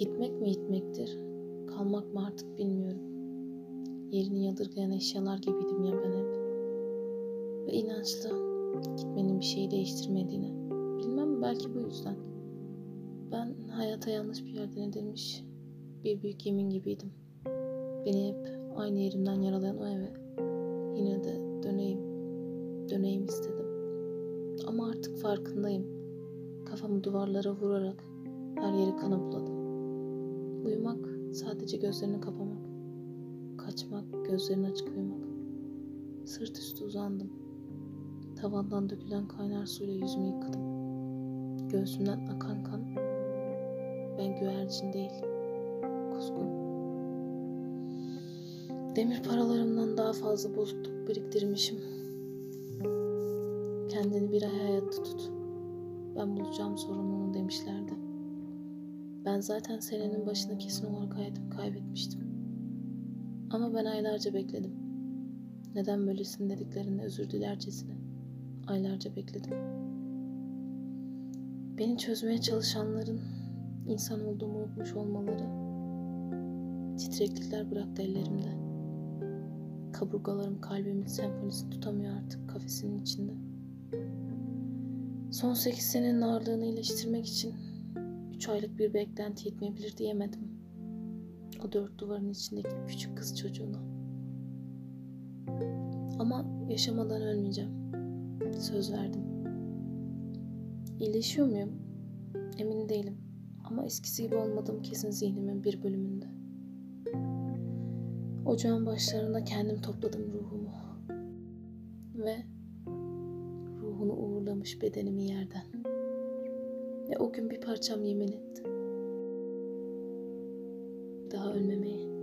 Gitmek mi gitmektir, kalmak mı artık bilmiyorum. Yerini yadırgayan eşyalar gibiydim ya ben hep. Ve inançlı gitmenin bir şeyi değiştirmediğini. Bilmem belki bu yüzden. Ben hayata yanlış bir yerden edilmiş bir büyük yemin gibiydim. Beni hep aynı yerimden yaralayan o eve yine de döneyim, döneyim istedim. Ama artık farkındayım. Kafamı duvarlara vurarak her yeri kana buladım. Uyumak sadece gözlerini kapamak. Kaçmak, gözlerini açık uyumak. Sırt üstü uzandım. Tavandan dökülen kaynar suyla yüzümü yıkadım. Göğsümden akan kan ben güvercin değil, kuzgun. Demir paralarımdan daha fazla bozukluk biriktirmişim. Kendini bir ay hayatta tut. Ben bulacağım sorumluluğunu demişlerdi. Ben zaten senenin başında kesin olarak hayatımı kaybetmiştim. Ama ben aylarca bekledim. Neden böylesin dediklerinde özür dilercesine. Aylarca bekledim. Beni çözmeye çalışanların insan olduğumu unutmuş olmaları titreklikler bıraktı ellerimde. Kaburgalarım kalbimin senfonisini tutamıyor artık kafesinin içinde. Son sekiz senenin ağırlığını iyileştirmek için üç aylık bir beklenti yetmeyebilir diyemedim. O dört duvarın içindeki küçük kız çocuğuna. Ama yaşamadan ölmeyeceğim. Söz verdim. İyileşiyor muyum? Emin değilim. Ama eskisi gibi olmadığım kesin zihnimin bir bölümünde. Ocağın başlarında kendim topladım ruhumu. Ve ruhunu uğurlamış bedenimi yerden. Ve o gün bir parçam yemin etti. Daha ölmemeye.